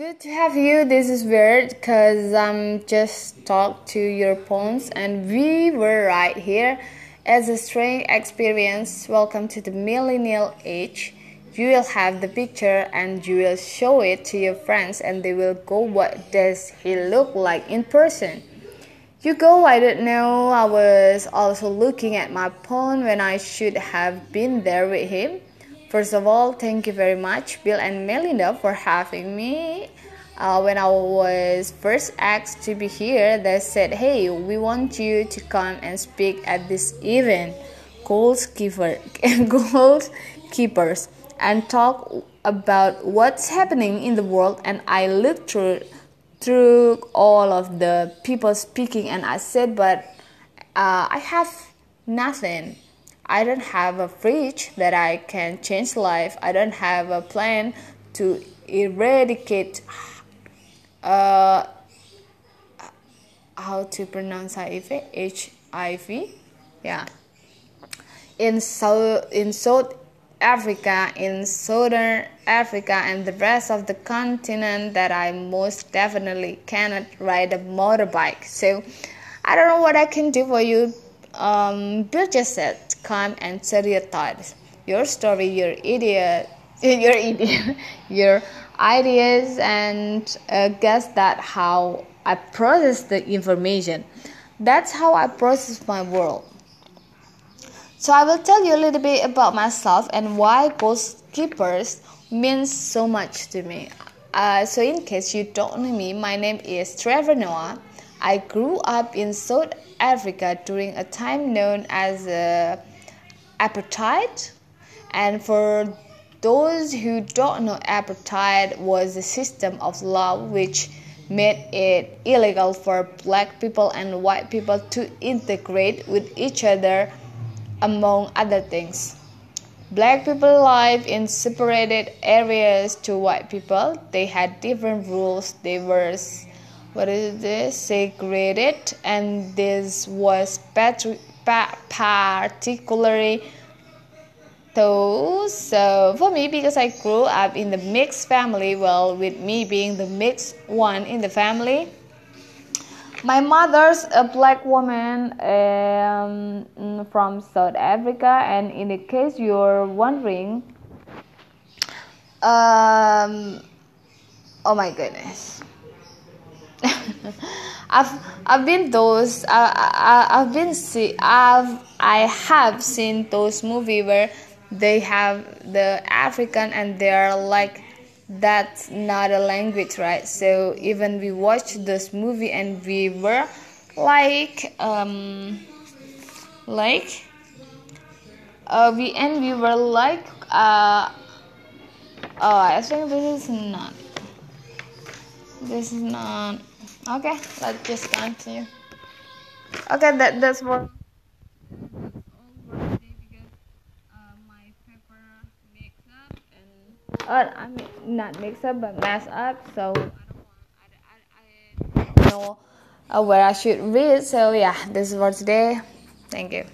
Good to have you. This is weird because I'm just talked to your phones and we were right here as a strange experience. Welcome to the millennial age. You will have the picture and you will show it to your friends and they will go what does he look like in person. You go, I don't know. I was also looking at my phone when I should have been there with him. First of all, thank you very much, Bill and Melinda, for having me. Uh, when I was first asked to be here, they said, Hey, we want you to come and speak at this event, Goalkeeper, Goalkeepers, and talk about what's happening in the world. And I looked through, through all of the people speaking, and I said, But uh, I have nothing. I don't have a fridge that I can change life. I don't have a plan to eradicate uh, how to pronounce HIV HIV yeah. In South in South Africa in Southern Africa and the rest of the continent that I most definitely cannot ride a motorbike. So I don't know what I can do for you. Um, Bill just said come and share your thoughts, your story, your idea, your idea, your ideas, and uh, guess that how I process the information. That's how I process my world. So I will tell you a little bit about myself and why Goalkeepers means so much to me. Uh, so in case you don't know me, my name is Trevor Noah. I grew up in South Africa during a time known as uh, apartheid. And for those who don't know, apartheid was a system of law which made it illegal for black people and white people to integrate with each other, among other things. Black people live in separated areas to white people. They had different rules. They were, what is this, segregated, and this was patri- particularly those. So for me because i grew up in the mixed family well with me being the mixed one in the family my mother's a black woman um, from south africa. And in the case you're wondering um, oh my goodness. I've I've been those I, I I've been see I've I have seen those movie where they have the African and they are like that's not a language right? So even we watched this movie and we were like um like uh we and we were like uh oh I think this is not this is not okay let's just continue. Okay that that's what uh, I mean not mix up but mess up so I don't, know uh, where I should read. So yeah this is for today. Thank you